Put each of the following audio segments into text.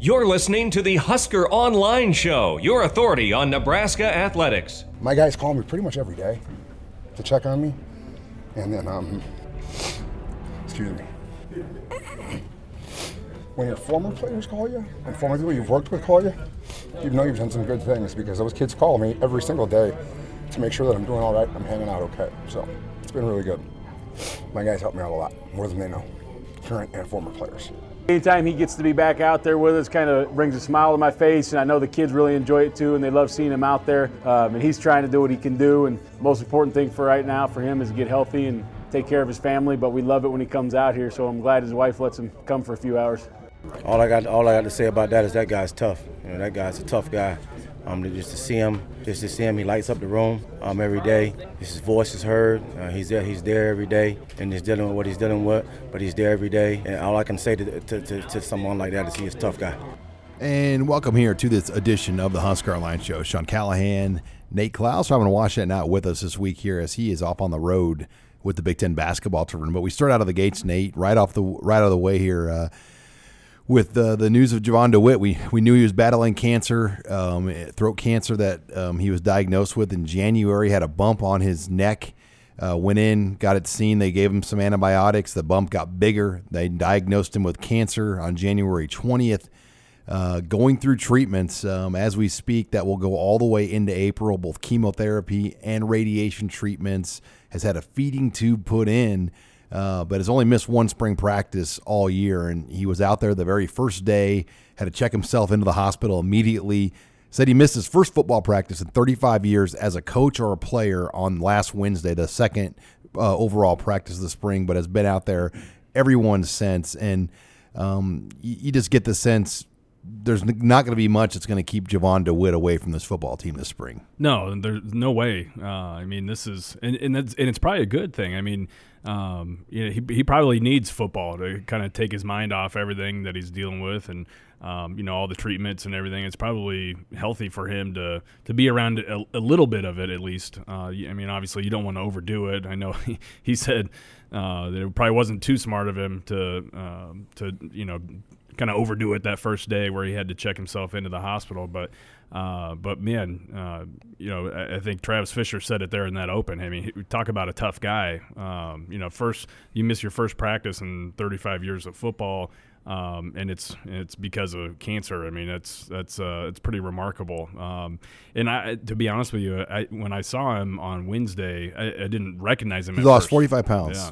You're listening to the Husker Online Show, your authority on Nebraska athletics. My guys call me pretty much every day to check on me. And then, um, excuse me. When your former players call you and former people you've worked with call you, you know you've done some good things because those kids call me every single day to make sure that I'm doing all right, I'm hanging out okay. So it's been really good. My guys help me out a lot, more than they know, current and former players. Anytime he gets to be back out there with us, kind of brings a smile to my face, and I know the kids really enjoy it too, and they love seeing him out there. Um, and he's trying to do what he can do, and the most important thing for right now for him is get healthy and take care of his family. But we love it when he comes out here, so I'm glad his wife lets him come for a few hours. All I got, all I got to say about that is that guy's tough. You know, that guy's a tough guy. Um, just to see him, just to see him, he lights up the room um, every day. His voice is heard. Uh, he's there. He's there every day, and he's dealing with what he's dealing with. But he's there every day. And all I can say to, to, to, to someone like that is he's a tough guy. And welcome here to this edition of the Husker Online Show. Sean Callahan, Nate Clouse, having to watch that out with us this week here as he is off on the road with the Big Ten basketball tournament. But we start out of the gates, Nate, right off the right out of the way here. Uh, with the, the news of Jovan Dewitt, we, we knew he was battling cancer, um, throat cancer that um, he was diagnosed with in January. Had a bump on his neck. Uh, went in, got it seen. They gave him some antibiotics. The bump got bigger. They diagnosed him with cancer on January 20th. Uh, going through treatments um, as we speak that will go all the way into April, both chemotherapy and radiation treatments. Has had a feeding tube put in, uh, but has only missed one spring practice all year. And he was out there the very first day, had to check himself into the hospital immediately. Said he missed his first football practice in 35 years as a coach or a player on last Wednesday, the second uh, overall practice of the spring, but has been out there every one since. And um, you, you just get the sense there's not going to be much that's going to keep Jovan Dewitt away from this football team this spring. No, there's no way. Uh, I mean, this is and and, and it's probably a good thing. I mean, um, you know, he he probably needs football to kind of take his mind off everything that he's dealing with and. Um, you know all the treatments and everything. It's probably healthy for him to to be around a, a little bit of it at least. Uh, I mean, obviously you don't want to overdo it. I know he, he said uh, it probably wasn't too smart of him to um, to you know kind of overdo it that first day where he had to check himself into the hospital. But uh, but man, uh, you know, I, I think Travis Fisher said it there in that open. I mean, he, talk about a tough guy. Um, you know, first you miss your first practice in 35 years of football. Um, and it's it's because of cancer. I mean, that's that's uh, it's pretty remarkable. Um, and I, to be honest with you, I, when I saw him on Wednesday, I, I didn't recognize him. He lost 45 pounds. Yeah.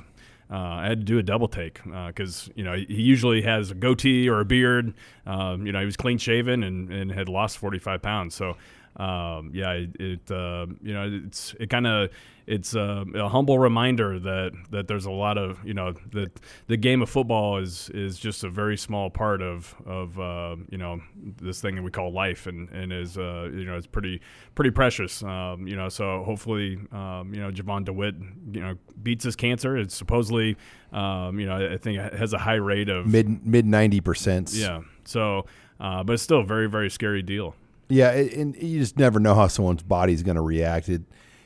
Uh, I had to do a double take because you know he usually has a goatee or a beard. Um, you know he was clean shaven and, and had lost 45 pounds. So um, yeah, it, it uh, you know it's it kind of it's uh, a humble reminder that that there's a lot of you know that the game of football is is just a very small part of of uh, you know this thing that we call life and and is uh, you know it's pretty pretty precious. Um, you know so hopefully um, you know Jovan Dewitt you know beats his cancer. It's supposedly um, you know I think it has a high rate of Mid mid 90%. yeah. So uh, but it's still a very very scary deal. Yeah, and you just never know how someone's body's going to react. It,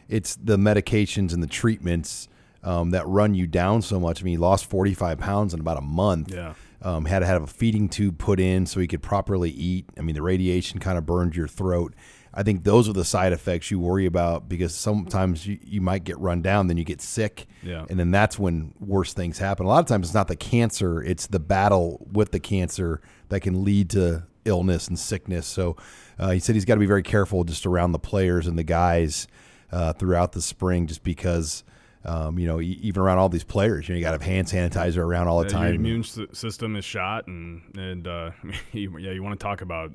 it's the medications and the treatments um, that run you down so much. I mean, he lost 45 pounds in about a month. Yeah. Um, had to have a feeding tube put in so he could properly eat. I mean, the radiation kind of burned your throat. I think those are the side effects you worry about because sometimes you, you might get run down, then you get sick. Yeah. And then that's when worse things happen. A lot of times it's not the cancer, it's the battle with the cancer that can lead to illness and sickness. So uh, he said he's got to be very careful just around the players and the guys uh, throughout the spring, just because. Um, you know, even around all these players, you know, you got to have hand sanitizer around all the Yeah, time. Your immune system is shot, and and uh, you, yeah, you want to talk about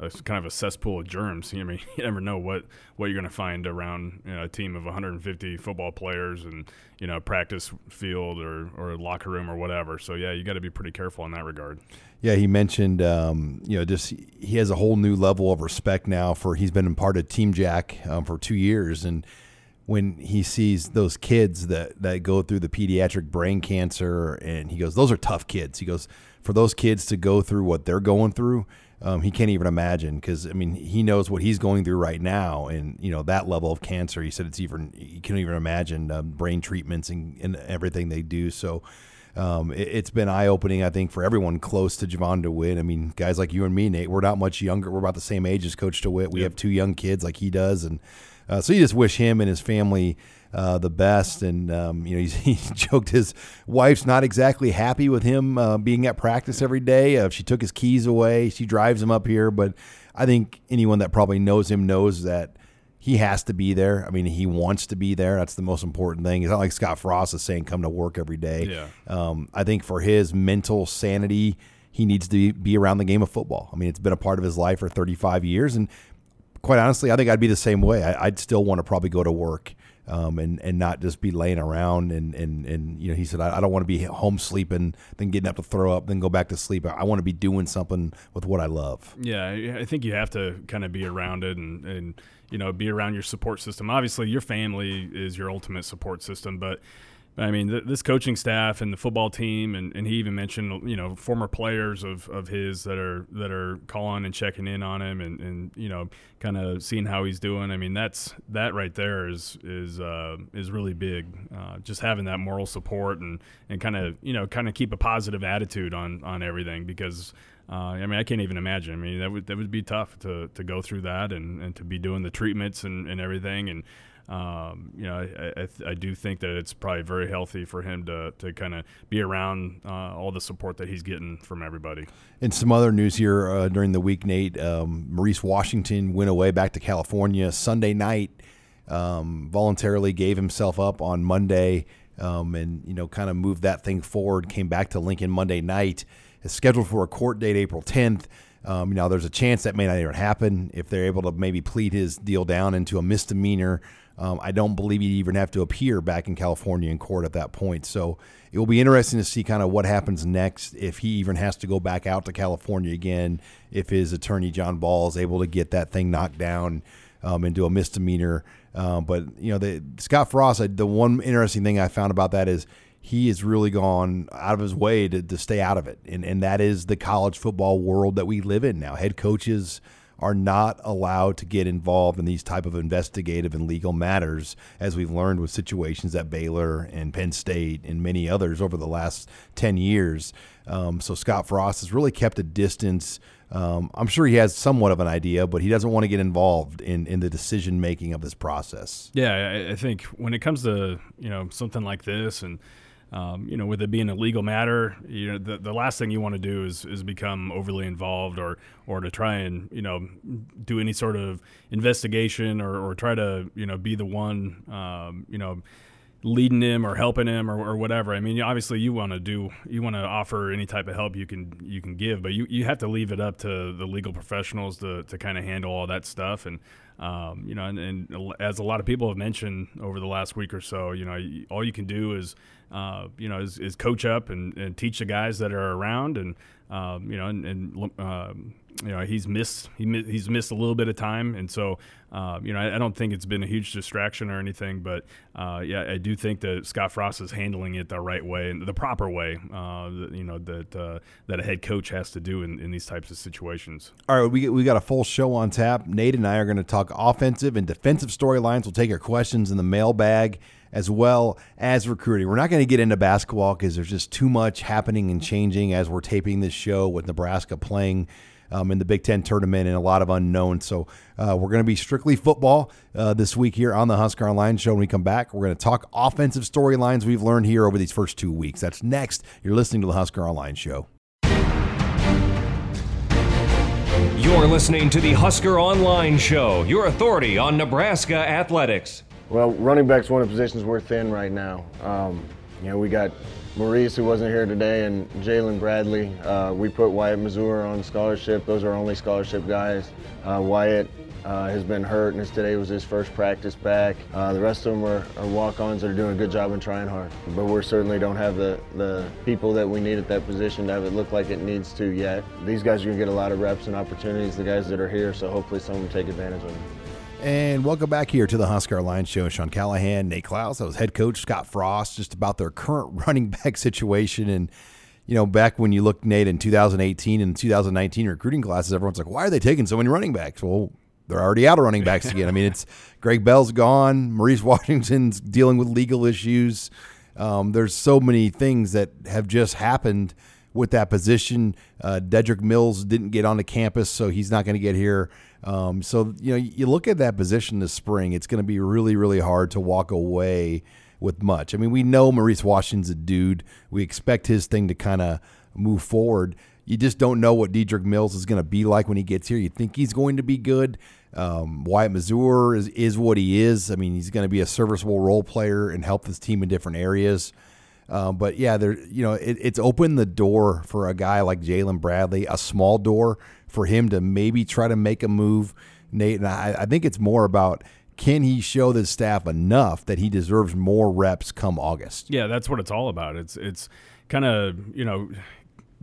a kind of a cesspool of germs. I mean, you never know what, what you're going to find around you know, a team of 150 football players and you know practice field or, or locker room or whatever. So yeah, you got to be pretty careful in that regard. Yeah, he mentioned um, you know just he has a whole new level of respect now for he's been part of Team Jack um, for two years and when he sees those kids that that go through the pediatric brain cancer and he goes those are tough kids he goes for those kids to go through what they're going through um, he can't even imagine because I mean he knows what he's going through right now, and you know that level of cancer. He said it's even he can't even imagine uh, brain treatments and, and, everything they do. So um, it, has been eye opening, I think, for everyone close to Jovan Dewitt. I mean, guys like you and me, Nate, we're not much younger. We're about the same age as Coach Dewitt. We yep. have two young kids like he does, and uh, so you just wish him and his family uh, the best. And um, you know, he joked his wife's not exactly happy with him uh, being at practice every day. Uh, she took his keys away. She drives him up here, but I think anyone that probably knows him knows that he has to be there. I mean, he wants to be there. That's the most important thing. It's not like Scott Frost is saying come to work every day. Yeah. Um, I think for his mental sanity, he needs to be around the game of football. I mean, it's been a part of his life for 35 years, and quite honestly, I think I'd be the same way. I, would still want to probably go to work um, and and not just be laying around and and and you know he said I, I don't want to be home sleeping then getting up to throw up then go back to sleep. I, want to be doing something with what I love. Yeah I think you have to kind of be around it and and you know be around your support system. Obviously your family is your ultimate support system but I mean, th- this coaching staff and the football team, and, and he even mentioned, you know, former players of, of his that are that are calling and checking in on him, and, and you know, kind of seeing how he's doing. I mean, that's that right there is is uh, is really big. Uh, just having that moral support and, and kind of you know kind of keep a positive attitude on on everything because. Uh, I mean, I can't even imagine. I mean, that would that would be tough to, to go through that and, and to be doing the treatments and, and everything. And um, you know, I, I, I, do think that it's probably very healthy for him to, to kind of be around uh, all the support that he's getting from everybody. And some other news here uh, during the week, Nate. Um, Maurice Washington went away back to California Sunday night. Um, voluntarily gave himself up on Monday, um, and you know, kind of moved that thing forward. Came back to Lincoln Monday night. Is scheduled for a court date April 10th. Um, now, there's a chance that may not even happen if they're able to maybe plead his deal down into a misdemeanor. Um, I don't believe he'd even have to appear back in California in court at that point. So it will be interesting to see kind of what happens next if he even has to go back out to California again, if his attorney, John Ball, is able to get that thing knocked down um, into a misdemeanor. Um, but, you know, the, Scott Frost, the one interesting thing I found about that is he has really gone out of his way to, to stay out of it. And, and that is the college football world that we live in now. Head coaches – are not allowed to get involved in these type of investigative and legal matters, as we've learned with situations at Baylor and Penn State and many others over the last ten years. Um, so Scott Frost has really kept a distance. Um, I'm sure he has somewhat of an idea, but he doesn't want to get involved in, in the decision making of this process. Yeah, I, I think when it comes to you know something like this and um, you know, with it being a legal matter, you know, the, the last thing you want to do is, is become overly involved or, or to try and, you know, do any sort of investigation or, or try to, you know, be the one, um, you know, leading him or helping him or, or whatever. I mean, obviously you want to do, you want to offer any type of help you can, you can give, but you, you have to leave it up to the legal professionals to, to kind of handle all that stuff. And, um, you know, and, and, as a lot of people have mentioned over the last week or so, you know, all you can do is, uh, you know, is, is, coach up and, and, teach the guys that are around, and um, you know, and, and um, you know, he's missed he he's missed a little bit of time, and so uh, you know, I, I, don't think it's been a huge distraction or anything, but uh, yeah, I do think that Scott Frost is handling it the right way and the proper way. Uh, you know that uh, that a head coach has to do in, in these types of situations. All right, we we got a full show on tap. Nate and I are going to talk offensive and defensive storylines. We'll take your questions in the mailbag as well as recruiting. We're not going to get into basketball because there's just too much happening and changing as we're taping this show with Nebraska playing. Um, in the Big Ten tournament and a lot of unknowns. So uh, we're going to be strictly football uh, this week here on the Husker Online Show. When we come back, we're going to talk offensive storylines we've learned here over these first two weeks. That's next. You're listening to the Husker Online Show. You're listening to the Husker Online Show, your authority on Nebraska athletics. Well, running back's one of the positions we're thin right now. Um, you know, we got Maurice, who wasn't here today, and Jaylin Bradley. Uh, we put Wyatt Mazur on scholarship. Those are only scholarship guys. Uh, Wyatt uh, has been hurt, and today was his first practice back. Uh, the rest of them are, are walk-ons that are doing a good job and trying hard. But we certainly don't have the, the people that we need at that position to have it look like it needs to yet. These guys are going to get a lot of reps and opportunities, the guys that are here, so hopefully some of them take advantage of them. And welcome back here to the Husker Line Show. Sean Callahan, Nate Clouse, that was head coach Scott Frost, just about their current running back situation. And, you know, back when you look, Nate, in 2018 and 2019 recruiting classes, everyone's like, why are they taking so many running backs? Well, they're already out of running backs again. I mean, it's Greg Bell's gone, Maurice Washington's dealing with legal issues. Um, there's so many things that have just happened with that position. Uh, Dedrick Mills didn't get onto campus, so he's not going to get here. Um, so you know, you look at that position this spring. It's going to be really, really hard to walk away with much. I mean, we know Maurice Washington's a dude. We expect his thing to kind of move forward. You just don't know what Dedrick Mills is going to be like when he gets here. You think he's going to be good. Um, Wyatt Mazur is, is what he is. I mean, he's going to be a serviceable role player and help this team in different areas. Um, but yeah, there, you know, it, it's opened the door for a guy like Jaylin Bradley, a small door for him to maybe try to make a move, Nate. And I, I think it's more about can he show the staff enough that he deserves more reps come August? Yeah, that's what it's all about. It's it's kind of you know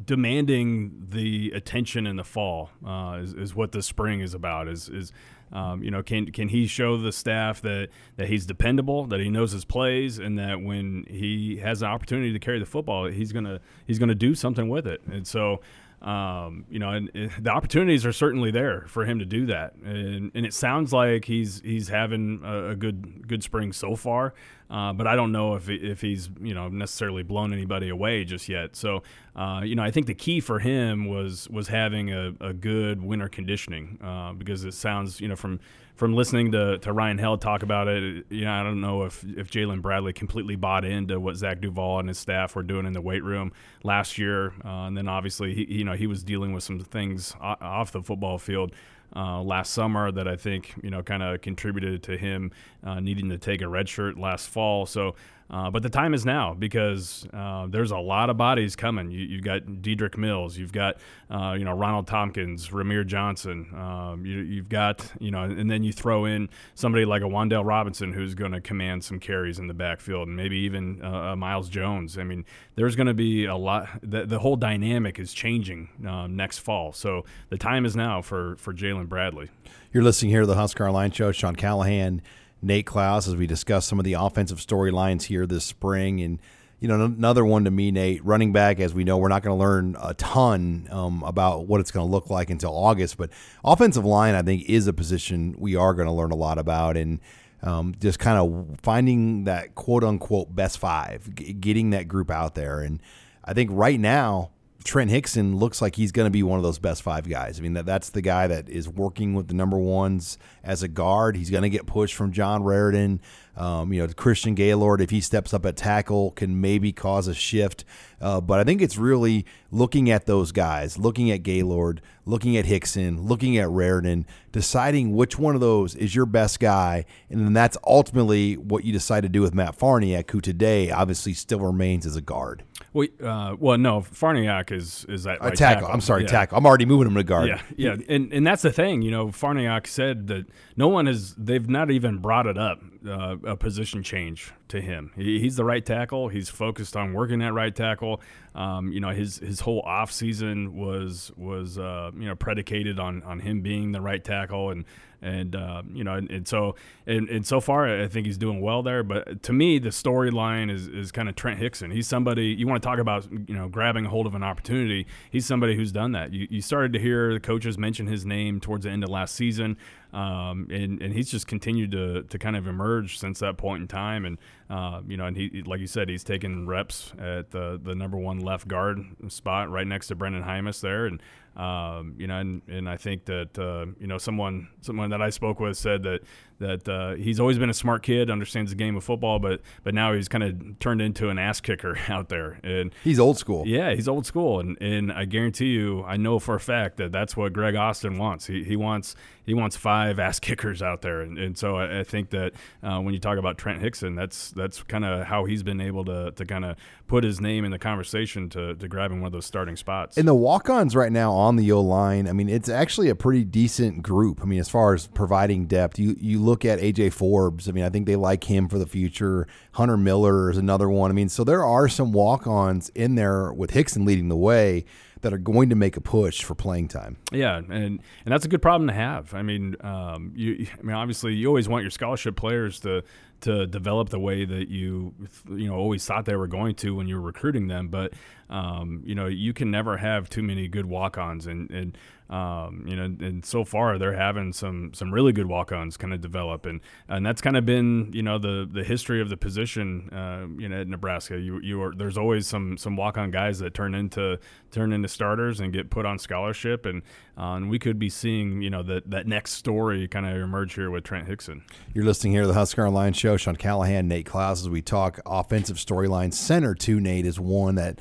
demanding the attention in the fall uh, is, is what the spring is about. Is is um, you know can can he show the staff that that he's dependable, that he knows his plays, and that when he has an opportunity to carry the football, he's gonna he's gonna do something with it. And so um, you know, and, and, the opportunities are certainly there for him to do that, and, and it sounds like he's he's having a, a good good spring so far. Uh, but I don't know if if he's you know necessarily blown anybody away just yet. So uh, you know, I think the key for him was was having a, a good winter conditioning uh, because it sounds you know from from listening to, to Ryan Held talk about it, you know, I don't know if, if Jaylin Bradley completely bought into what Zach Duval and his staff were doing in the weight room last year. Uh, and then obviously, he, you know, he was dealing with some things off the football field uh, last summer that I think, you know, kind of contributed to him uh, needing to take a red shirt last fall. So, uh, but the time is now because uh, there's a lot of bodies coming. You, have got Dedrick Mills, you've got uh, you know Ronald Thompkins, Rahmir Johnson, um, you, have got you know, and then you throw in somebody like a Wan'Dale Robinson who's going to command some carries in the backfield, and maybe even uh, Miles Jones. I mean, there's going to be a lot. The, the whole dynamic is changing um, next fall, so the time is now for for Jaylin Bradley. You're listening here to the Husker Line Show. Sean Callahan. Nate Clouse as we discuss some of the offensive storylines here this spring. And, you know, another one to me, Nate, running back, as we know, we're not going to learn a ton um, about what it's going to look like until August. But offensive line, I think, is a position we are going to learn a lot about. And, um, just kind of finding that quote unquote best five, g- getting that group out there. And I think right now, Trent Hixson looks like he's going to be one of those best five guys. I mean, that, that's the guy that is working with the number ones as a guard. He's going to get pushed from John Raridon. Um, you know, Christian Gaylord, if he steps up at tackle, can maybe cause a shift. Uh, but I think it's really looking at those guys, looking at Gaylord, looking at Hixson, looking at Raridon, deciding which one of those is your best guy. And then that's ultimately what you decide to do with Matt Farniok, who today obviously still remains as a guard. Well, uh, well, no, Farniok is is that right tackle. I'm sorry, yeah. tackle. I'm already moving him to guard. Yeah, yeah, and and that's the thing. You know, Farniok said that no one has. They've not even brought it up uh, a position change to him. He, he's the right tackle. He's focused on working that right tackle. Um, you know, his his whole off season was was uh, you know predicated on on him being the right tackle and and uh, you know, and, and so and, and, so far, I think he's doing well there. But to me, the storyline is is kind of Trent Hixson. He's somebody you want to talk about, you know, grabbing a hold of an opportunity. He's somebody who's done that. You, you started to hear the coaches mention his name towards the end of last season. Um, and, and he's just continued to, to kind of emerge since that point in time. And, uh, you know, and he, like you said, he's taking reps at the, the number one left guard spot right next to Brendan Jaimes there. And, um, you know, and, and I think that uh, you know someone someone that I spoke with said that that uh, he's always been a smart kid, understands the game of football, but but now he's kind of turned into an ass kicker out there. And he's old school. Yeah, he's old school, and and I guarantee you, I know for a fact that that's what Greg Austin wants. He he wants he wants five ass kickers out there, and, and so I, I think that uh, when you talk about Trent Hixson, that's that's kind of how he's been able to to kind of put his name in the conversation to to grab him one of those starting spots. And the walk-ons right now on the O line, I mean, it's actually a pretty decent group. I mean, as far as providing depth, you you look at AJ Forbes. I mean, I think they like him for the future. Hunter Miller is another one. I mean, so there are some walk-ons in there with Hixson leading the way that are going to make a push for playing time. Yeah, and and that's a good problem to have. I mean, um, you, I mean, obviously, you always want your scholarship players to to develop the way that you you know always thought they were going to when you were recruiting them. But um, you know you can never have too many good walk-ons, and and um, you know and so far they're having some some really good walk-ons kind of develop, and and that's kind of been you know the the history of the position uh, you know at Nebraska. You you are there's always some some walk-on guys that turn into turn into starters and get put on scholarship, and uh, and we could be seeing you know that that next story kind of emerge here with Trent Hixson. You're listening here to the Husker Online Show. Sean Callahan, Nate Clouse, as we talk offensive storylines. Center two, Nate is one that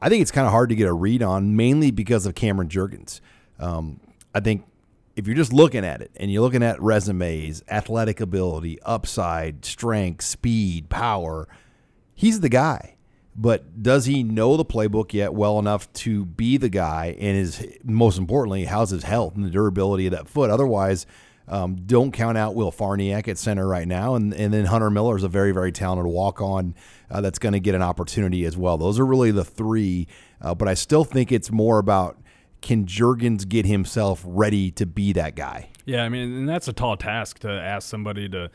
I think it's kind of hard to get a read on, mainly because of Cameron Jurgens. Um, I think if you're just looking at it and you're looking at resumes, athletic ability, upside, strength, speed, power, he's the guy. But does he know the playbook yet well enough to be the guy? And is most importantly, how's his health and the durability of that foot? Otherwise, um, don't count out Will Farniok at center right now, and and then Hunter Miller is a very very talented walk on uh, that's going to get an opportunity as well. Those are really the three, uh, but I still think it's more about can Jurgens get himself ready to be that guy. Yeah, I mean, and that's a tall task to ask somebody to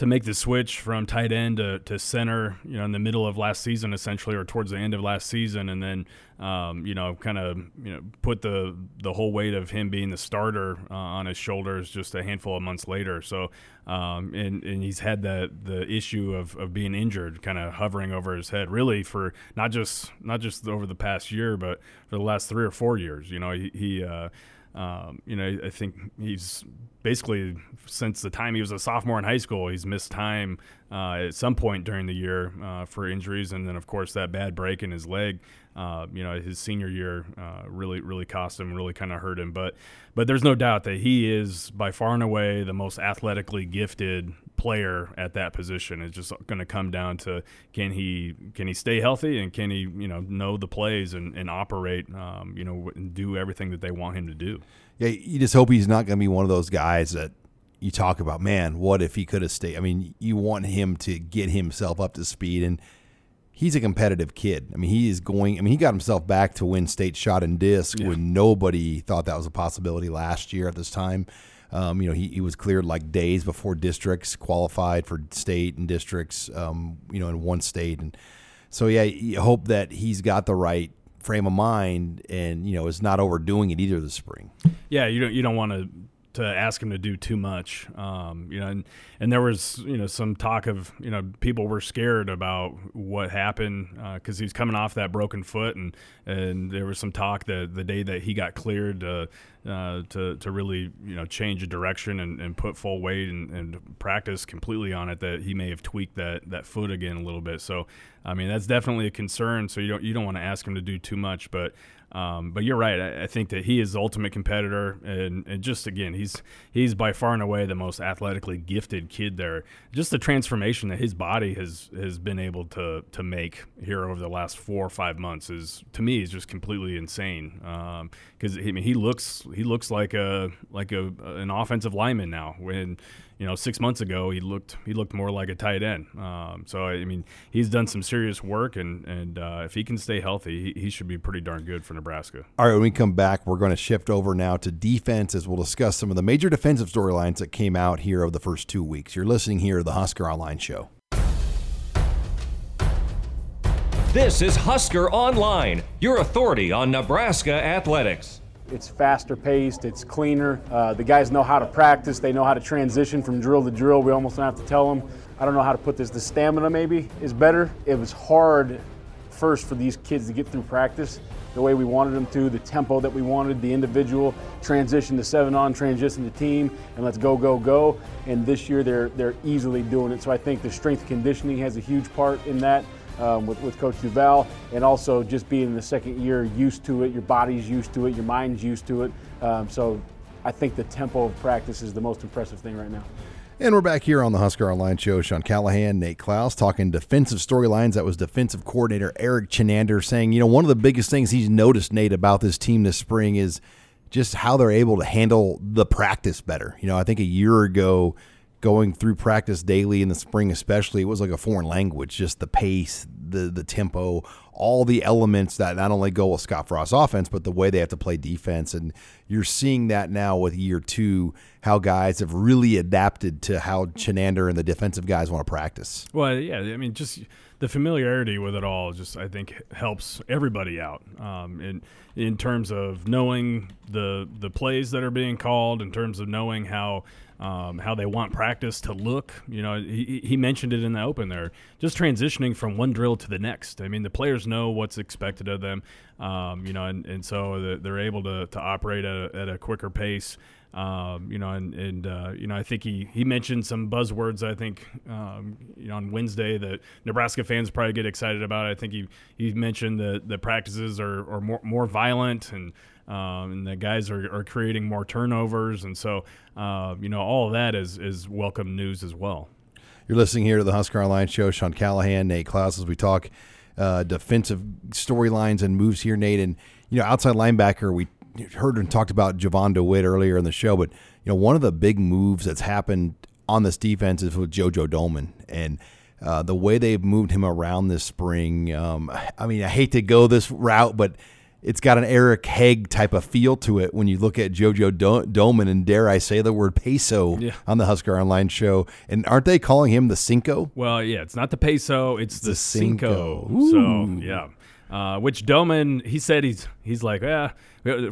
to make the switch from tight end to, to center, you know, in the middle of last season, essentially, or towards the end of last season, and then, um, you know, kind of, you know, put the the whole weight of him being the starter uh, on his shoulders just a handful of months later. So, um, and and he's had the the issue of, of being injured, kind of hovering over his head, really for not just not just over the past year, but for the last three or four years. You know, he. he uh, um, you know, I think he's basically since the time he was a sophomore in high school, he's missed time uh, at some point during the year uh, for injuries, and then of course that bad break in his leg. Uh, you know, his senior year uh, really, really cost him, really kind of hurt him. But, but there's no doubt that he is by far and away the most athletically gifted player at that position. It's just going to come down to can he can he stay healthy and can he you know know the plays and, and operate um, you know and do everything that they want him to do. Yeah, you just hope he's not going to be one of those guys that you talk about. Man, what if he could have stayed? I mean, you want him to get himself up to speed and. He's a competitive kid. I mean, he is going. I mean, he got himself back to win state shot and disc yeah. when nobody thought that was a possibility last year at this time. Um, you know, he, he was cleared like days before districts qualified for state and districts, um, you know, in one state. And so, yeah, you hope that he's got the right frame of mind and, you know, is not overdoing it either this spring. Yeah, you don't, you don't want to to ask him to do too much. Um, you know, and, and there was you know some talk of you know people were scared about what happened because uh, he was coming off that broken foot, and and there was some talk that the day that he got cleared uh, uh, to to really you know change a direction and, and put full weight and, and practice completely on it that he may have tweaked that that foot again a little bit. So I mean that's definitely a concern. So you don't you don't want to ask him to do too much, but um, but you're right. I, I, think that he is the ultimate competitor, and, and, just again, he's he's by far and away the most athletically gifted kid there. Just the transformation that his body has has been able to to make here over the last four or five months is to me is just completely insane. Because um, I mean, he looks he looks like a like a an offensive lineman now. When you know, six months ago he looked he looked more like a tight end. Um, so I mean, he's done some serious work, and and uh, if he can stay healthy, he, he, should be pretty darn good for Nebraska. All right, when we come back, we're going to shift over now to defense as we'll discuss some of the major defensive storylines that came out here of the first two weeks. You're listening here to the Husker Online Show. This is Husker Online, your authority on Nebraska athletics. It's faster paced, it's cleaner. Uh, the guys know how to practice, they know how to transition from drill to drill. We almost don't have to tell them. I don't know how to put this. The stamina maybe is better. It was hard first for these kids to get through practice the way we wanted them to, the tempo that we wanted, the individual transition to seven on, transition to team, and let's go, go, go. And this year they're they're easily doing it. So I think the strength conditioning has a huge part in that. Um, with, with Coach Duval, and also just being the second year, used to it, your body's used to it, your mind's used to it. Um, so I think the tempo of practice is the most impressive thing right now. And we're back here on the Husker Online Show. Sean Callahan, Nate Clouse talking defensive storylines. That was defensive coordinator Erik Chinander saying, you know, one of the biggest things he's noticed, Nate, about this team this spring is just how they're able to handle the practice better. You know, I think a year ago, going through practice daily in the spring, especially, it was like a foreign language. Just the pace, the the tempo, all the elements that not only go with Scott Frost's offense, but the way they have to play defense. And you're seeing that now with year two, how guys have really adapted to how Chinander and the defensive guys want to practice. Well, yeah, I mean, just the familiarity with it all just I think helps everybody out um, in in terms of knowing the the plays that are being called, in terms of knowing how um, how they want practice to look. You know, he, he mentioned it in the open there, just transitioning from one drill to the next. I mean, the players know what's expected of them, um, you know, and, and so they're able to, to operate at a, at a quicker pace. Um, you know, and, and uh, you know, I think he, he mentioned some buzzwords. I think um, you know on Wednesday that Nebraska fans probably get excited about. I think he, he mentioned that the practices are, are more more violent and um, and the guys are, are creating more turnovers, and so uh, you know all of that is is welcome news as well. You're listening here to the Husker Online Show. Sean Callahan, Nate Clouse, as we talk uh, defensive storylines and moves here, Nate, and you know outside linebacker we heard and talked about Jovan Dewitt earlier in the show, but you know one of the big moves that's happened on this defense is with JoJo Domann and. Uh, the way they've moved him around this spring, um, I mean, I hate to go this route, but it's got an Eric Hagg type of feel to it when you look at JoJo Do- Domann and dare I say the word peso yeah. on the Husker Online show. And aren't they calling him the Cinco? Well, yeah, it's not the peso, it's, it's the, the, Cinco. Cinco. So, yeah. Uh, which Domann, he said he's he's like, yeah.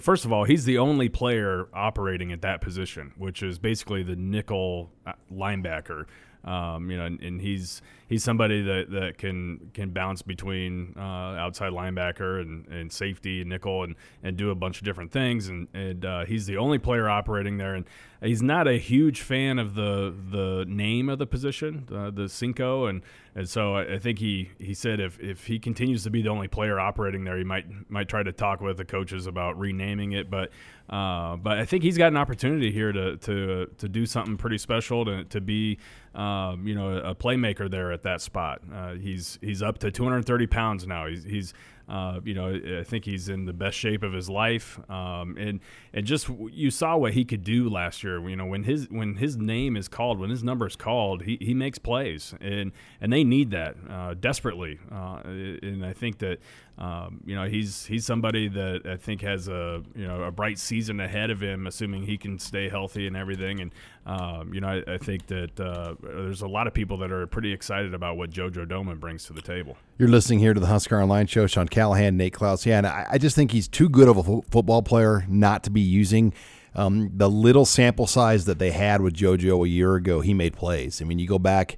First of all, he's the only player operating at that position, which is basically the nickel uh, linebacker. Um, you know, and, and, he's he's somebody that, that can can bounce between uh, outside linebacker and, and safety and nickel and, and do a bunch of different things. And, and uh, he's the only player operating there. And he's not a huge fan of the the name of the position, uh, the Cinco. And, and so I, I, think he, he said if, if he continues to be the only player operating there, he might might try to talk with the coaches about renaming it. But uh, but I think he's got an opportunity here to to to do something pretty special to to be um, you know a playmaker there at that spot. Uh, he's he's up to 230 pounds now. He's, he's uh, you know, I think he's in the best shape of his life, um, and and just you saw what he could do last year. You know, when his when his name is called, when his number is called, he, he makes plays, and and they need that uh, desperately. Uh, and I think that um, you know he's he's somebody that I think has a you know a bright season ahead of him, assuming he can stay healthy and everything. And um, you know, I, I think that uh, there's a lot of people that are pretty excited about what JoJo Domann brings to the table. You're listening here to the Husker Online Show. Sean Callahan, Nate Clouse. Yeah, and I, I just think he's too good of a fo- football player not to be using. Um, the little sample size that they had with JoJo a year ago, he made plays. I mean, you go back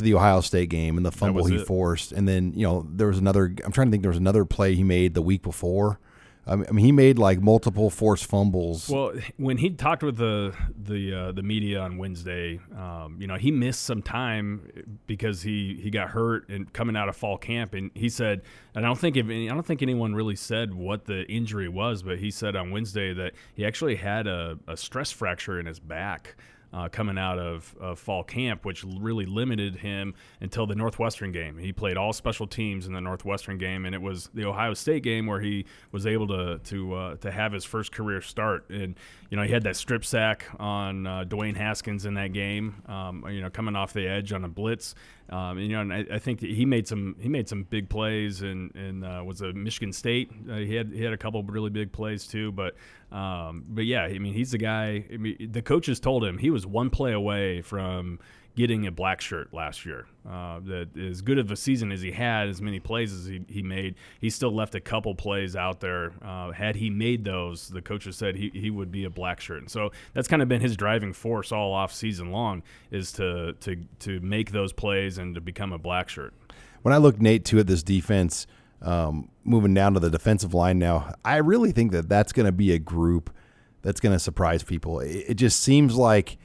to the Ohio State game and the fumble he it. forced, and then you know there was another. I'm trying to think. There was another play he made the week before I mean, he made like multiple forced fumbles. Well, when he talked with the the uh, the media on Wednesday, um, you know, he missed some time because he, he got hurt and coming out of fall camp, and he said, and I don't think if any, I don't think anyone really said what the injury was, but he said on Wednesday that he actually had a, a stress fracture in his back uh, coming out of, of, fall camp, which really limited him until the Northwestern game. He played all special teams in the Northwestern game, and it was the Ohio State game where he was able to to uh, to have his first career start. And you know, he had that strip sack on uh, Dwayne Haskins in that game. Um, you know, coming off the edge on a blitz. Um, and, you know, and I, I, think he made some he made some big plays, and and uh, was a Michigan State. Uh, he had he had a couple really big plays too, but um, but yeah, I mean, he's the guy. I mean, the coaches told him he was one play away from getting a black shirt last year. Uh, that as good of a season as he had, as many plays as he, he made, he still left a couple plays out there. Uh, had he made those, the coaches said he, he would be a black shirt. And so that's kind of been his driving force all off season long is to to to make those plays and to become a black shirt. When I look Nate too at this defense. Um, moving down to the defensive line now, I really think that that's going to be a group that's going to surprise people. It, it just seems like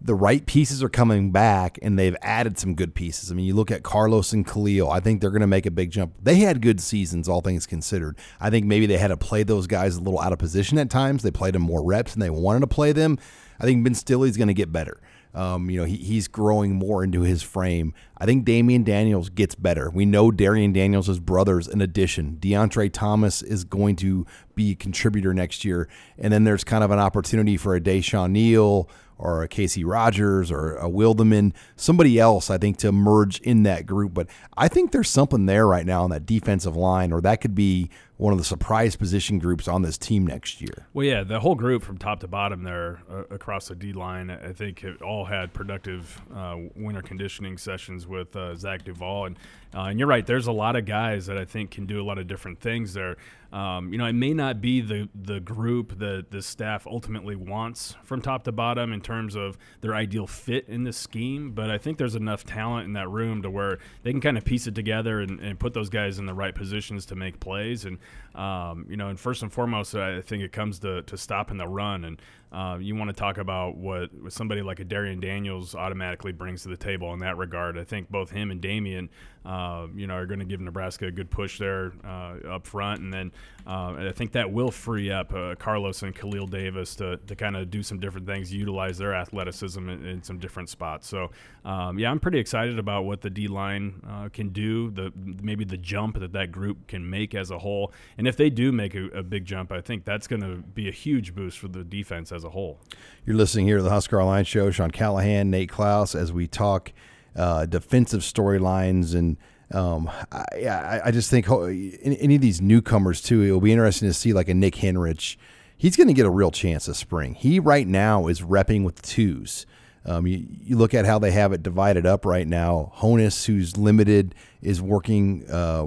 the right pieces are coming back and they've added some good pieces. I mean, you look at Carlos and Khalil, I think they're going to make a big jump. They had good seasons, all things considered. I think maybe they had to play those guys a little out of position at times. They played them more reps and they wanted to play them. I think Ben Stille's going to get better. Um, you know, he, he's growing more into his frame. I think Damion Daniels gets better. We know Darrion Daniels' brother's in addition. Deontre Thomas is going to be a contributor next year. And then there's kind of an opportunity for a Deshaun Neal or a Casey Rogers or a Wilderman, somebody else, I think, to merge in that group. But I think there's something there right now on that defensive line, or that could be one of the surprise position groups on this team next year. Well, yeah, the whole group from top to bottom there uh, across the D line, I think, all had productive uh, winter conditioning sessions with uh, Zach Duval. And, uh, and you're right, there's a lot of guys that I think can do a lot of different things there. Um, you know, it may not be the the group that the staff ultimately wants from top to bottom in terms of their ideal fit in the scheme, but I think there's enough talent in that room to where they can kind of piece it together and, and put those guys in the right positions to make plays. And um, you know, and first and foremost, I think it comes to, to stopping the run. And uh, you want to talk about what somebody like a Darrion Daniels automatically brings to the table in that regard. I think both him and Damion, uh, you know, are going to give Nebraska a good push there uh, up front, and then uh, I think that will free up uh, Carlos and Khalil Davis to, to kind of do some different things, utilize their athleticism in, in some different spots. So, um, yeah, I'm pretty excited about what the D line uh, can do, the maybe the jump that that group can make as a whole, and if they do make a, a big jump, I think that's going to be a huge boost for the defense as a whole. You're listening here to the Husker Online Show. Sean Callahan, Nate Clouse, as we talk uh, defensive storylines and. Um, I, I just think any of these newcomers too. It'll be interesting to see like a Nick Henrich. He's going to get a real chance this spring. He right now is repping with twos. Um, you, you, look at how they have it divided up right now. Honas, who's limited, is working uh,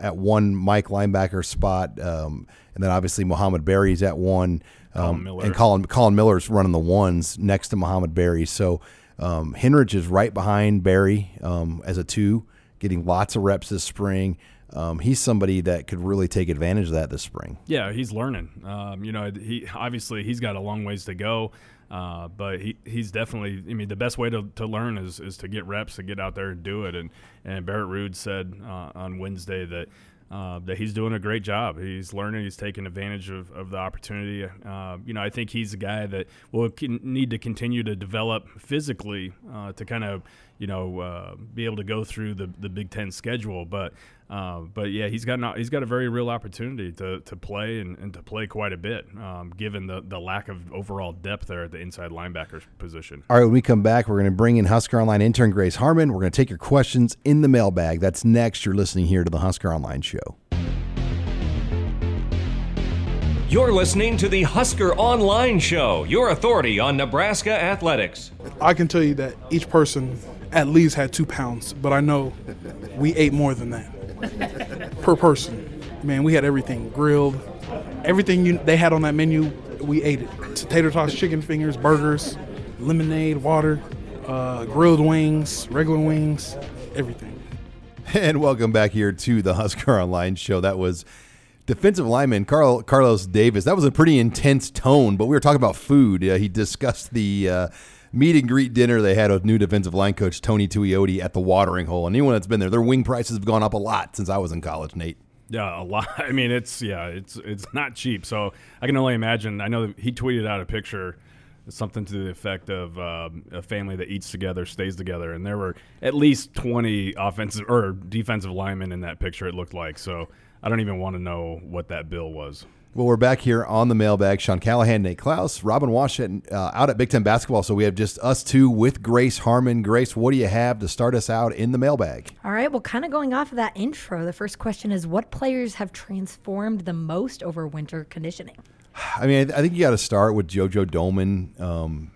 at one Mike linebacker spot, um, and then obviously Mohamed Barry's at one. Um, and Colin Collin Miller's running the ones next to Mohamed Barry. So um, Henrich is right behind Barry um, as a two, getting lots of reps this spring. Um, he's somebody that could really take advantage of that this spring. Yeah, he's learning. Um, you know, he obviously he's got a long ways to go, uh, but he, he's definitely. I mean, the best way to, to learn is, is to get reps, to get out there and do it. And and Barrett Ruud said uh, on Wednesday that uh, that he's doing a great job. He's learning. He's taking advantage of, of the opportunity. Uh, you know, I think he's a guy that will need to continue to develop physically uh, to kind of, you know, uh, be able to go through the, the Big Ten schedule. But uh, but yeah, he's got an, he's got a very real opportunity to, to play and, and to play quite a bit, um, given the, the lack of overall depth there at the inside linebacker position. All right, when we come back, we're going to bring in Husker Online intern Grace Harmon. We're going to take your questions in the mailbag. That's next. You're listening here to the Husker Online Show. You're listening to the Husker Online Show, your authority on Nebraska athletics. I can tell you that each person at least had two pounds, but I know we ate more than that per person. Man, we had everything grilled, everything you, they had on that menu. We ate it: tater tots, chicken fingers, burgers, lemonade, water, uh, grilled wings, regular wings, everything. And welcome back here to the Husker Online Show. That was defensive lineman Carl, Carlos Davis. That was a pretty intense tone, but we were talking about food. Uh, he discussed the. Uh, meet and greet dinner they had with new defensive line coach Tony Tuioti at the watering hole. And anyone that's been there, their wing prices have gone up a lot since I was in college, Nate. Yeah, a lot. I mean, it's yeah, it's it's not cheap. So I can only imagine. I know he tweeted out a picture, something to the effect of um, a family that eats together stays together, and there were at least twenty offensive or defensive linemen in that picture. It looked like so. I don't even want to know what that bill was. Well, we're back here on the mailbag. Sean Callahan, Nate Clouse, Robin Washington uh, out at Big Ten basketball. So we have just us two with Grace Harmon. Grace, what do you have to start us out in the mailbag? All right. Well, kind of going off of that intro, the first question is what players have transformed the most over winter conditioning? I mean, I think you got to start with JoJo Domann. Um,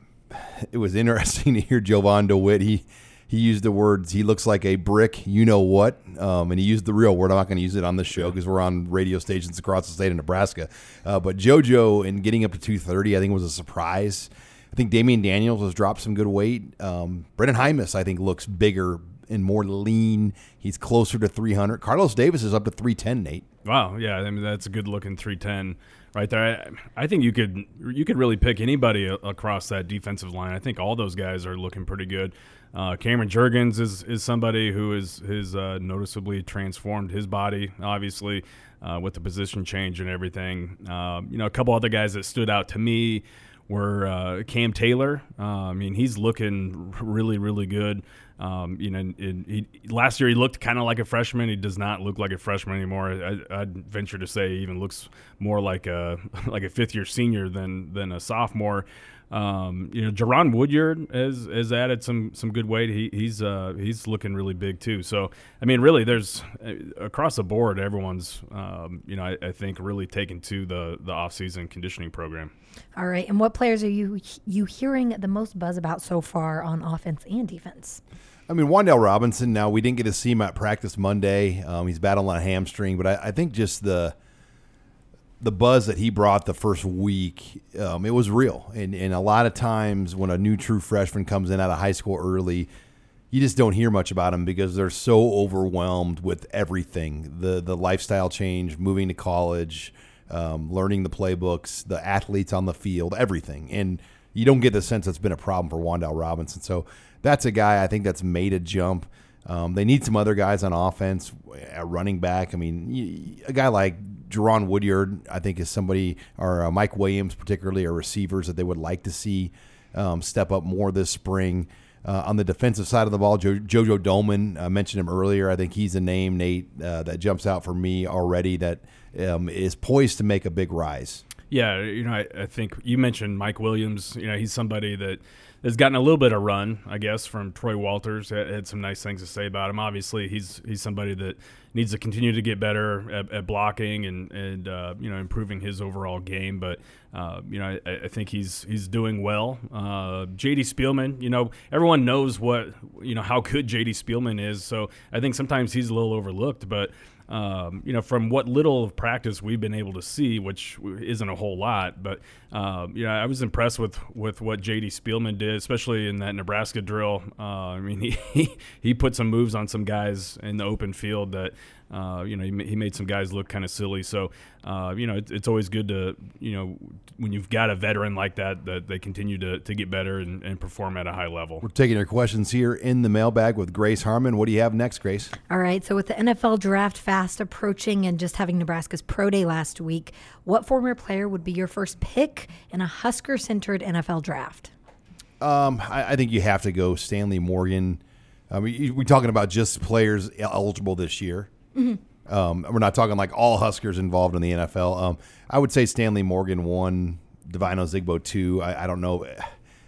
it was interesting to hear Jovan Dewitt. He he used the words he looks like a brick you know what um, and he used the real word i'm not going to use it on this show because we're on radio stations across the state of nebraska uh, but jojo in getting up to 230 i think was a surprise i think damion daniels has dropped some good weight um, brendan Jaimes, i think looks bigger and more lean. He's closer to 300. Carlos Davis is up to 310, Nate. Wow, yeah, I mean that's a good looking 310 right there. I, I think you could you could really pick anybody across that defensive line. I think all those guys are looking pretty good. Uh, Cameron Jurgens is, is somebody who is has uh, noticeably transformed his body, obviously, uh, with the position change and everything. Um, you know, a couple other guys that stood out to me were uh, Cam Taylor. Uh, I mean, he's looking really, really good. Um, you know, in, he, last year he looked kind of like a freshman. He does not look like a freshman anymore. I, would venture to say he even looks more like a like a fifth year senior than than a sophomore. Um, you know, Jaron Woodyard has, has added some some good weight. He, he's uh, he's looking really big too. So I mean, really, there's uh, across the board, everyone's um, you know I, I, think really taken to the the off season conditioning program. All right, and what players are you you hearing the most buzz about so far on offense and defense? I mean, Wan'Dale Robinson. Now we didn't get to see him at practice Monday. Um, he's battling a hamstring, but I, I, think just the the buzz that he brought the first week, um, it was real. And and a lot of times when a new true freshman comes in out of high school early, you just don't hear much about them because they're so overwhelmed with everything the the lifestyle change, moving to college, um, learning the playbooks, the athletes on the field, everything, and you don't get the sense that's been a problem for Wan'Dale Robinson. So that's a guy I think that's made a jump. Um, they need some other guys on offense, at running back. I mean, a guy like Jaron Woodyard, I think, is somebody, or uh, Mike Williams, particularly, are receivers that they would like to see um, step up more this spring. Uh, on the defensive side of the ball, jo- JoJo Domann, I mentioned him earlier. I think he's a name, Nate, uh, that jumps out for me already that um, is poised to make a big rise. Yeah, you know, I, I think you mentioned Mike Williams. You know, he's somebody that – has gotten a little bit of run, I guess, from Troy Walters. Had, had, some nice things to say about him. Obviously, he's he's somebody that needs to continue to get better at, at blocking and and uh, you know improving his overall game. But uh, you know, I, I, think he's he's doing well. Uh, J.D. Spielman, you know, everyone knows what you know how good J.D. Spielman is. So I think sometimes he's a little overlooked, but um, you know, from what little of practice we've been able to see, which isn't a whole lot, but um, I was impressed with with what J.D. Spielman did, especially in that Nebraska drill. Uh, I mean, he he put some moves on some guys in the open field that uh, you know, he, he, made some guys look kind of silly. So, uh, you know, it, it's always good to, you know, when you've got a veteran like that, that they continue to, to get better and, and perform at a high level. We're taking your questions here in the mailbag with Grace Harmon. What do you have next, Grace? All right. So, with the NFL draft fast approaching and just having Nebraska's Pro Day last week, what former player would be your first pick in a Husker centered NFL draft? Um, I, I, think you have to go Stanley Morgan. I mean, we're talking about just players eligible this year. Mm-hmm. Um, we're not talking like all Huskers involved in the NFL. Um, I would say Stanley Morgan one, Devine Ozigbo two. I, I, don't know.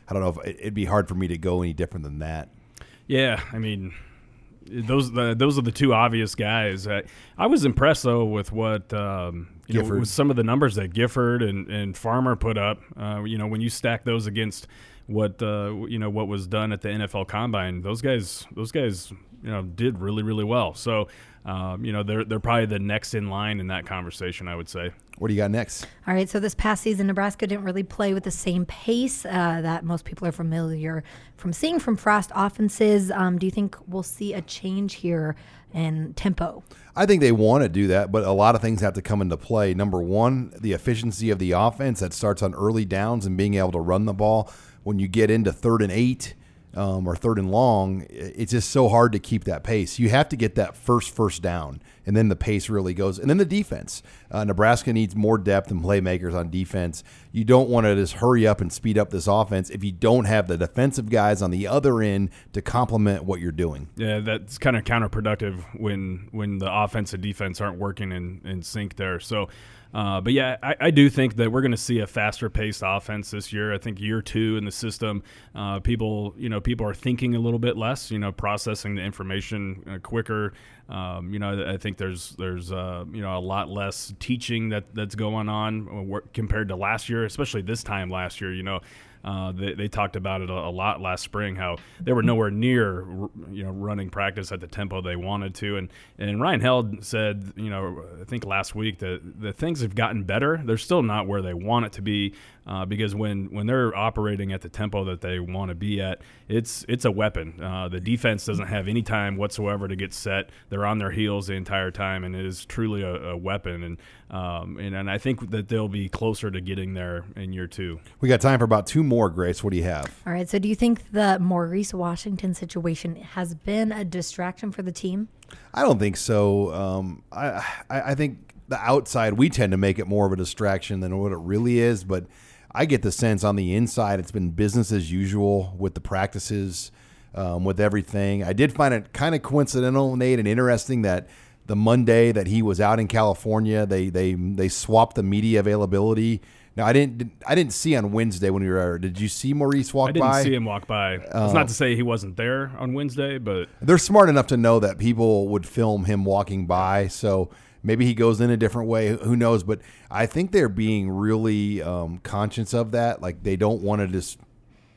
I don't know if it'd be hard for me to go any different than that. Yeah, I mean, those the, those are the two obvious guys. I, I was impressed though with what um, you know with some of the numbers that Gifford and, and Farmer put up. Uh, you know, when you stack those against what uh, you know what was done at the NFL Combine, those guys those guys you know did really really well. So um, you know, they're they're probably the next in line in that conversation. I would say. What do you got next? All right. So this past season, Nebraska didn't really play with the same pace uh, that most people are familiar from seeing from Frost offenses. Um, do you think we'll see a change here in tempo? I think they want to do that, but a lot of things have to come into play. Number one, the efficiency of the offense that starts on early downs and being able to run the ball. When you get into third and eight, um, or third and long, it's just so hard to keep that pace. You have to get that first first down, and then the pace really goes. And then the defense. Uh, Nebraska needs more depth and playmakers on defense. You don't want to just hurry up and speed up this offense if you don't have the defensive guys on the other end to complement what you're doing. Yeah, that's kind of counterproductive when when the offense and defense aren't working in, in sync there. So uh, but yeah, I, I, do think that we're going to see a faster paced offense this year. I think year two in the system, uh, people you know people are thinking a little bit less, you know, processing the information uh, quicker. Um, you know, I think there's there's uh, you know a lot less teaching that that's going on uh, compared to last year, especially this time last year. You know, uh, they, they, talked about it a, a, lot last spring, how they were nowhere near, you know, running practice at the tempo they wanted to. And and Ryan Held said, you know, I think last week that the things have gotten better. They're still not where they want it to be uh, because when when they're operating at the tempo that they want to be at, it's it's a weapon. Uh, the defense doesn't have any time whatsoever to get set. They're on their heels the entire time, and it is truly a, a weapon. And, um, and and I think that they'll be closer to getting there in year two. We got time for about two more. Grace, what do you have? All right. So, do you think the Maurice Washington situation has been a distraction for the team? I don't think so. Um, I, I I think the outside we tend to make it more of a distraction than what it really is, but I get the sense on the inside it's been business as usual with the practices, um, with everything. I did find it kind of coincidental, Nate, and interesting that the Monday that he was out in California, they they they swapped the media availability. Now I didn't I didn't see on Wednesday when we were. there. Did you see Maurice walk by? I didn't by? see him walk by. It's not to say he wasn't there on Wednesday, but they're smart enough to know that people would film him walking by. So Maybe he goes in a different way. Who knows? But I think they're being really um, conscious of that. Like they don't want to just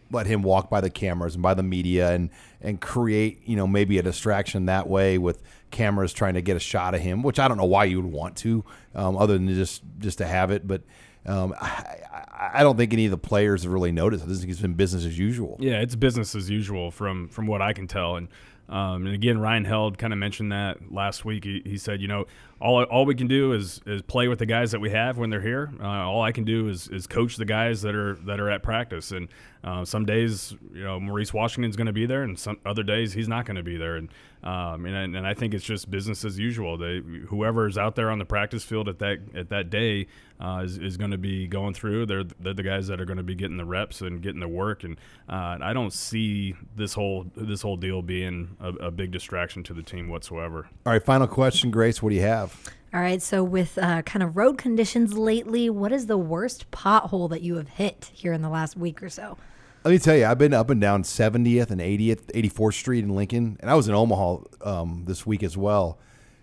let him walk by the cameras and by the media and and create you know maybe a distraction that way with cameras trying to get a shot of him, which I don't know why you would want to, um, other than just just to have it. But um, I, I, don't think any of the players have really noticed. I think it's been business as usual. Yeah, it's business as usual from from what I can tell. And um, and again, Ryan Held kind of mentioned that last week. He, he, said, you know, all, all we can do is, is play with the guys that we have when they're here. Uh, all I can do is, is coach the guys that are that are at practice. And uh, some days, you know, Maurice Washington's going to be there, and some other days he's not going to be there. And um, and, and I think it's just business as usual. They whoever is out there on the practice field at that at that day uh, is, is going to be going through. They're they're the guys that are going to be getting the reps and getting the work. And uh, I don't see this whole this whole deal being a, a big distraction to the team whatsoever. All right, final question, Grace. What do you have? All right, so with uh, kind of road conditions lately, what is the worst pothole that you have hit here in the last week or so? Let me tell you, I've been up and down 70th and 80th, 84th Street in Lincoln, and I was in Omaha um, this week as well.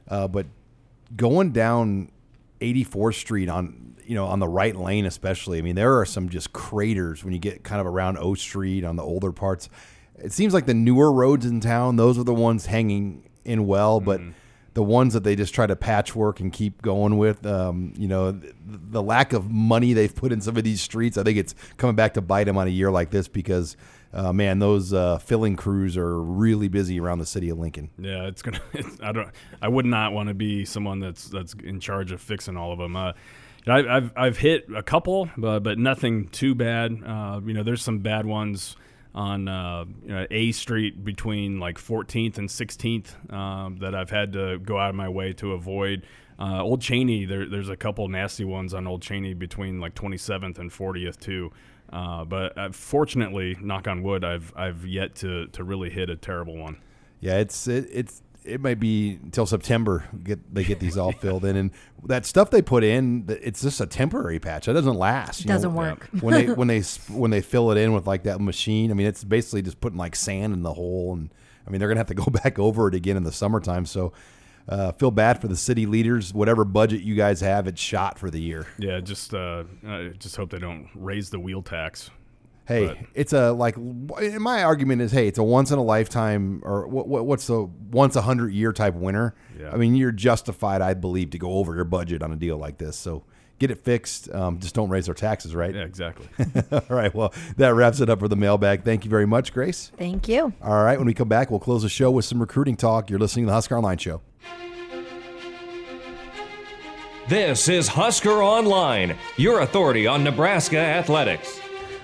Uh, but going down 84th Street on you know on the right lane, especially, I mean, there are some just craters when you get kind of around O Street on the older parts. It seems like the newer roads in town; those are the ones hanging in well, but. The ones that they just try to patchwork and keep going with. Um, you know, the, the, lack of money they've put in some of these streets, I think it's coming back to bite them on a year like this because, uh, man, those uh, filling crews are really busy around the city of Lincoln. Yeah, it's gonna. It's, I don't. I would not want to be someone that's that's in charge of fixing all of them. Uh, I've I've hit a couple, but but nothing too bad. Uh, you know, there's some bad ones on uh, you know, A Street between like 14th and 16th um, that I've had to go out of my way to avoid. Uh, Old Cheney, there, there's a couple nasty ones on Old Cheney between like 27th and 40th too. Uh, but uh, fortunately, knock on wood, I've I've yet to, to really hit a terrible one. Yeah, it's it, it's it might be until September get they get these all filled in, and that stuff they put in, it's just a temporary patch. That doesn't last. doesn't know? work when they when they when they fill it in with like that machine. I mean, it's basically just putting like sand in the hole, and I mean they're gonna have to go back over it again in the summertime. So. Uh, feel bad for the city leaders. Whatever budget you guys have, it's shot for the year. Yeah, just uh, just hope they don't raise the wheel tax Hey, but. it's a like my argument is hey, it's a once in a lifetime or what, what what's the once a hundred year type winner. Yeah. I mean, you're justified, I believe, to go over your budget on a deal like this. So get it fixed. Um, just don't raise our taxes, right? Yeah, exactly. All right. Well, that wraps it up for the mailbag. Thank you very much, Grace. Thank you. All right. When we come back, we'll close the show with some recruiting talk. You're listening to the Husker Online Show. This is Husker Online, your authority on Nebraska athletics.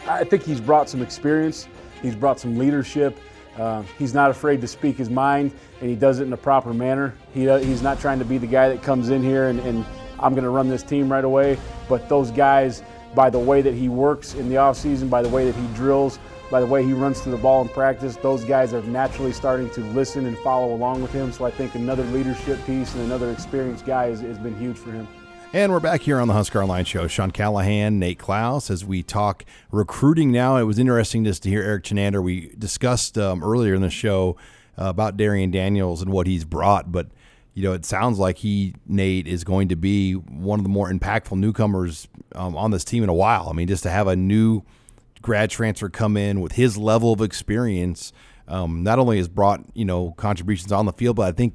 I think he's brought some experience, he's brought some leadership. Uh, he's not afraid to speak his mind, and he does it in a proper manner. He, uh, he's not trying to be the guy that comes in here and, and I'm going to run this team right away. But those guys, by the way that he works in the offseason, by the way that he drills, by the way he runs to the ball in practice, those guys are naturally starting to listen and follow along with him. So I think another leadership piece and another experienced guy has, has been huge for him. And we're back here on the Husker Online Show. Sean Callahan, Nate Clouse, as we talk recruiting now. It was interesting just to hear Erik Chinander. We discussed um, earlier in the show uh, about Darrion Daniels and what he's brought, but you know, it sounds like he, Nate, is going to be one of the more impactful newcomers um, on this team in a while. I mean, just to have a new grad transfer come in with his level of experience, um, not only has brought, you know, contributions on the field, but I think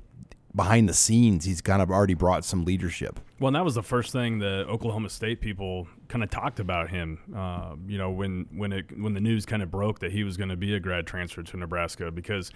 behind the scenes, he's kind of already brought some leadership. Well, that was the first thing the Oklahoma State people kind of talked about him. Uh, you know, when when it when the news kind of broke that he was going to be a grad transfer to Nebraska, because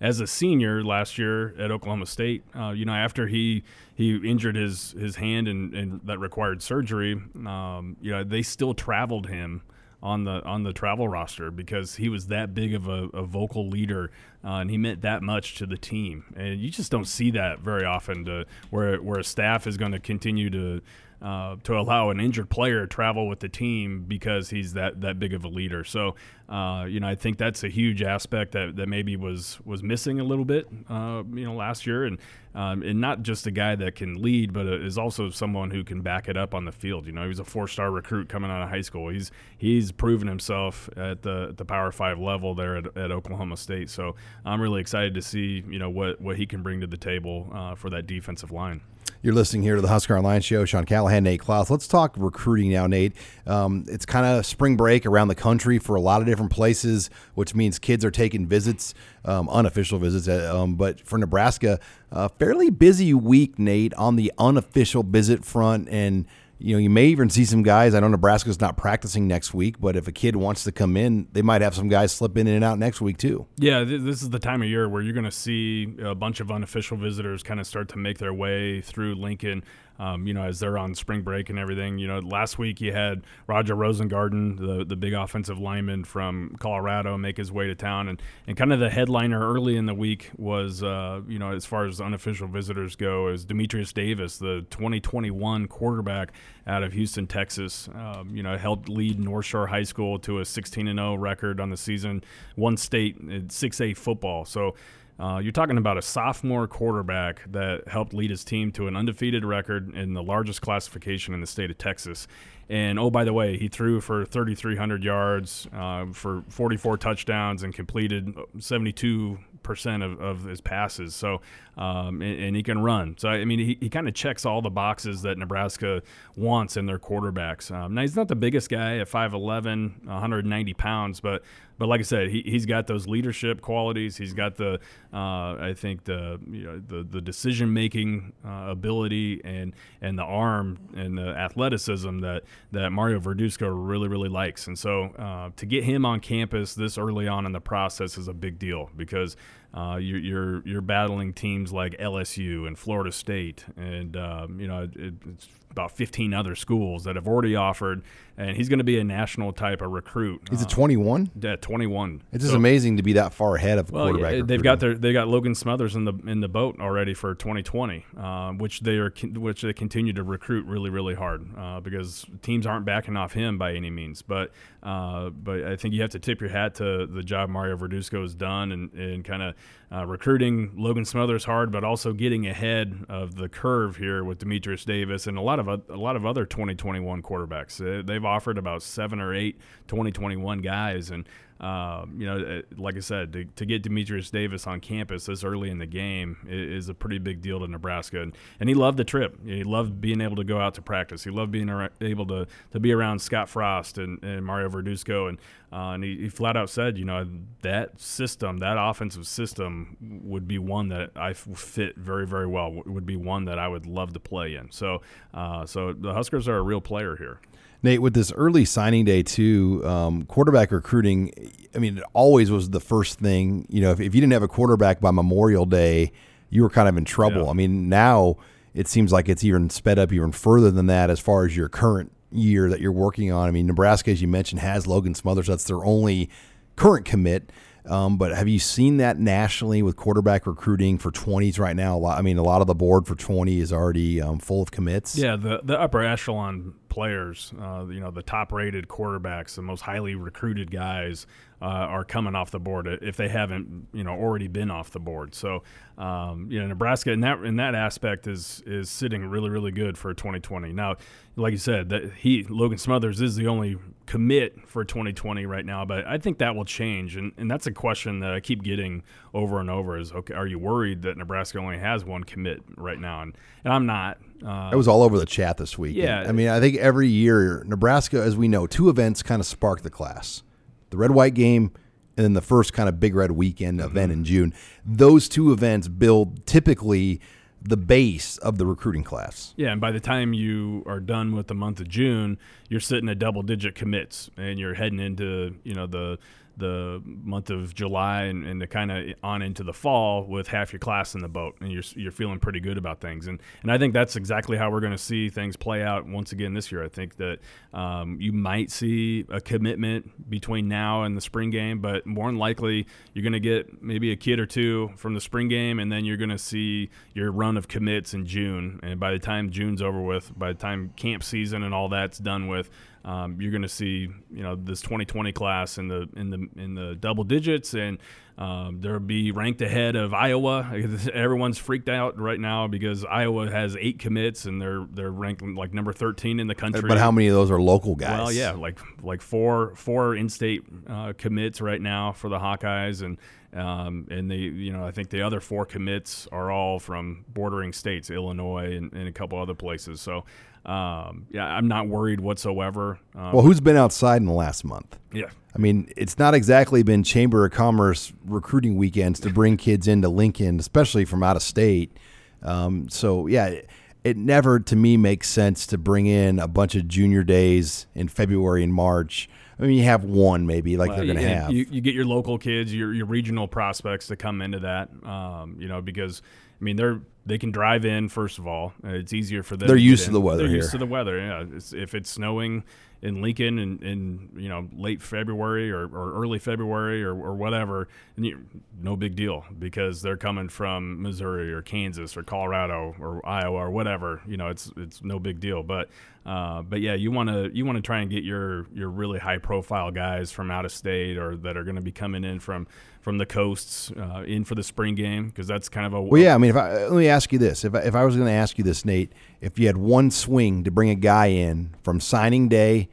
as a senior last year at Oklahoma State, uh, you know, after he he injured his his hand and, and that required surgery, um, you know, they still traveled him on the on the travel roster because he was that big of a, a vocal leader uh, and he meant that much to the team. And you just don't see that very often, to, where where a staff is going to continue to uh, to allow an injured player to travel with the team because he's that that big of a leader. So, uh, you know, I think that's a huge aspect that, that maybe was was missing a little bit, uh, you know, last year, and um, and not just a guy that can lead, but is also someone who can back it up on the field. You know, he was a four-star recruit coming out of high school. He's he's proven himself at the the Power Five level there at, at Oklahoma State. So I'm really excited to see you know what what he can bring to the table uh, for that defensive line. You're listening here to the Husker Online Show. Sean Callahan, Nate Clouse. Let's talk recruiting now, Nate. Um, it's kind of spring break around the country for a lot of different places, which means kids are taking visits, um, unofficial visits. Uh, um, but for Nebraska, a fairly busy week, Nate, on the unofficial visit front. And you know, you may even see some guys. I know Nebraska's not practicing next week, but if a kid wants to come in, they might have some guys slip in and out next week too. Yeah, th- this is the time of year where you're going to see a bunch of unofficial visitors kind of start to make their way through Lincoln um, you know, as they're on spring break and everything. You know, last week you had Roger Rosengarten, the the big offensive lineman from Colorado, make his way to town, and and kind of the headliner early in the week was, uh, you know, as far as unofficial visitors go, is Demetrius Davis, the 2021 quarterback out of Houston, Texas. Um, you know, helped lead North Shore High School to a 16 and 0 record on the season, won state 6A football. So uh, you're talking about a sophomore quarterback that helped lead his team to an undefeated record in the largest classification in the state of Texas. And oh, by the way, he threw for 3,300 yards, uh, for 44 touchdowns, and completed 72 percent of, of his passes. So, um, and, and, he can run. So, I mean, he, he kind of checks all the boxes that Nebraska wants in their quarterbacks. Um, now, he's not the biggest guy at 5'11, 190 pounds, but but like I said, he, he's got those leadership qualities. He's got the, uh, I think the you know the the decision making uh, ability and and the arm and the athleticism that that Mario Verduzco really really likes. And so uh, to get him on campus this early on in the process is a big deal because uh, you're, you're, you're battling teams like LSU and Florida State, and um, you know it, it's about 15 other schools that have already offered, and he's going to be a national type of recruit. He's uh, a 21. Yeah, 21. It's just so, amazing to be that far ahead of well, quarterback. Yeah, they've got their they got Logan Smothers in the in the boat already for 2020, uh, which they are which they continue to recruit really really hard uh, because teams aren't backing off him by any means. But uh, but I think you have to tip your hat to the job Mario Verduzco has done and and kind of uh, recruiting Logan Smothers hard, but also getting ahead of the curve here with Demetrius Davis and a lot of a lot of other 2021 quarterbacks. They've offered about seven or eight 2021 guys, and um, you know, uh, like I said, to, to, get Demetrius Davis on campus this early in the game is, a pretty big deal to Nebraska. And, and, he loved the trip. He loved being able to go out to practice. He loved being able to, to be around Scott Frost and, and Mario Verduzco. And, uh, and he, he, flat out said, you know, that system, that offensive system would be one that I fit very, very well, would be one that I would love to play in. So, uh, so the Huskers are a real player here. Nate, with this early signing day too, um, quarterback recruiting. I mean, it always was the first thing. You know, if, if you didn't have a quarterback by Memorial Day, you were kind of in trouble. Yeah. I mean, now it seems like it's even sped up even further than that as far as your current year that you're working on. I mean, Nebraska, as you mentioned, has Logan Smothers. That's their only current commit. Um, but have you seen that nationally with quarterback recruiting for 20s right now? Lot, I mean, a lot of the board for 20 is already um, full of commits. Yeah, the the upper echelon players, uh, you know, the top rated quarterbacks, the most highly recruited guys uh, are coming off the board if they haven't, you know, already been off the board. So, um, you know, Nebraska in that in that aspect is is sitting really really good for 2020. Now, like you said, that he Logan Smothers is the only commit for 2020 right now, but I think that will change, and, and that's a question that I keep getting over and over: is okay, are you worried that Nebraska only has one commit right now? And, and I'm not. Uh, it was all over the chat this week. Yeah, I mean, I think every year Nebraska, as we know, two events kind of spark the class: the red white game and then the first kind of big red weekend mm-hmm. event in June. Those two events build typically the base of the recruiting class. Yeah, and by the time you are done with the month of June, you're sitting at double digit commits and you're heading into, you know, the the month of July and, and the kind of on into the fall with half your class in the boat, and you're you're feeling pretty good about things. And and I think that's exactly how we're going to see things play out once again this year. I think that um, you might see a commitment between now and the spring game, but more than likely you're going to get maybe a kid or two from the spring game, and then you're going to see your run of commits in June. And by the time June's over with, by the time camp season and all that's done with, um, you're going to see you know this 2020 class in the in the in the double digits, and um, they'll be ranked ahead of Iowa. Everyone's freaked out right now because Iowa has eight commits and they're they're ranked like number 13 in the country. But how many of those are local guys? Well, yeah, like like four four in-state uh, commits right now for the Hawkeyes, and um, and they, you know, I think the other four commits are all from bordering states, Illinois and, and a couple other places. So um, yeah, I'm not worried whatsoever. Um, well, who's been outside in the last month? Yeah. I mean, it's not exactly been Chamber of Commerce recruiting weekends to bring kids into Lincoln, especially from out of state. Um, so, yeah, it, it never to me makes sense to bring in a bunch of junior days in February and March. I mean, you have one maybe, like well, they're going to have. You, you, get your local kids, your, your regional prospects to come into that, um, you know, because I mean they're they can drive in. First of all, it's easier for them. They're used to the weather. They're here. used to the weather. Yeah, it's, if it's snowing in Lincoln in, in you know late February or, or early February or, or whatever, you, no big deal because they're coming from Missouri or Kansas or Colorado or Iowa or whatever. You know, it's it's no big deal. But uh, but yeah, you want to you want to try and get your your really high profile guys from out of state or that are going to be coming in from from the coasts uh, in for the spring game because that's kind of a well. Yeah, I mean, if I, let me ask you this: if I, if I was going to ask you this, Nate, if you had one swing to bring a guy in from signing day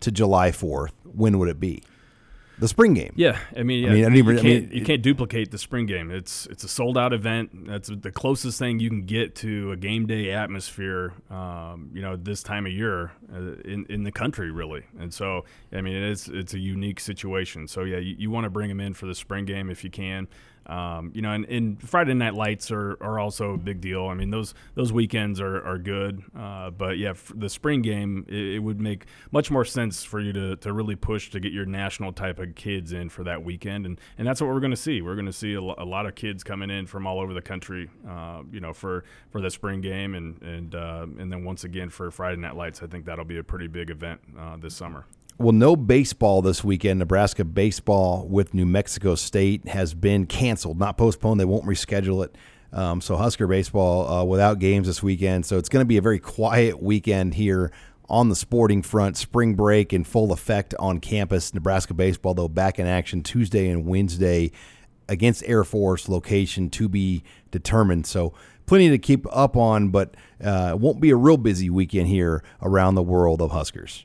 to July fourth, when would it be? the spring game. Yeah, I mean, yeah, I mean, I you, can't, I mean, you can't duplicate the spring game. It's it's a sold out event. That's the closest thing you can get to a game day atmosphere. Um, you know, this time of year uh, in in the country, really. And so, I mean, it's it's a unique situation. So yeah, you, you want to bring them in for the spring game if you can. Um, you know, and, and, Friday night lights are, are also a big deal. I mean, those those weekends are, are good. Uh, but yeah, the spring game, it, it, would make much more sense for you to, to really push to get your national type of kids in for that weekend. And, and that's what we're going to see. We're going to see a, a, lot of kids coming in from all over the country, uh, you know, for, for the spring game. And, and, uh, and then once again for Friday night lights, I think that'll be a pretty big event uh, this summer. Well, no baseball this weekend. Nebraska baseball with New Mexico State has been canceled, not postponed. They won't reschedule it. Um, so Husker baseball uh, without games this weekend. So it's going to be a very quiet weekend here on the sporting front. Spring break in full effect on campus. Nebraska baseball, though, back in action Tuesday and Wednesday against Air Force location to be determined. So plenty to keep up on, but uh, it won't be a real busy weekend here around the world of Huskers.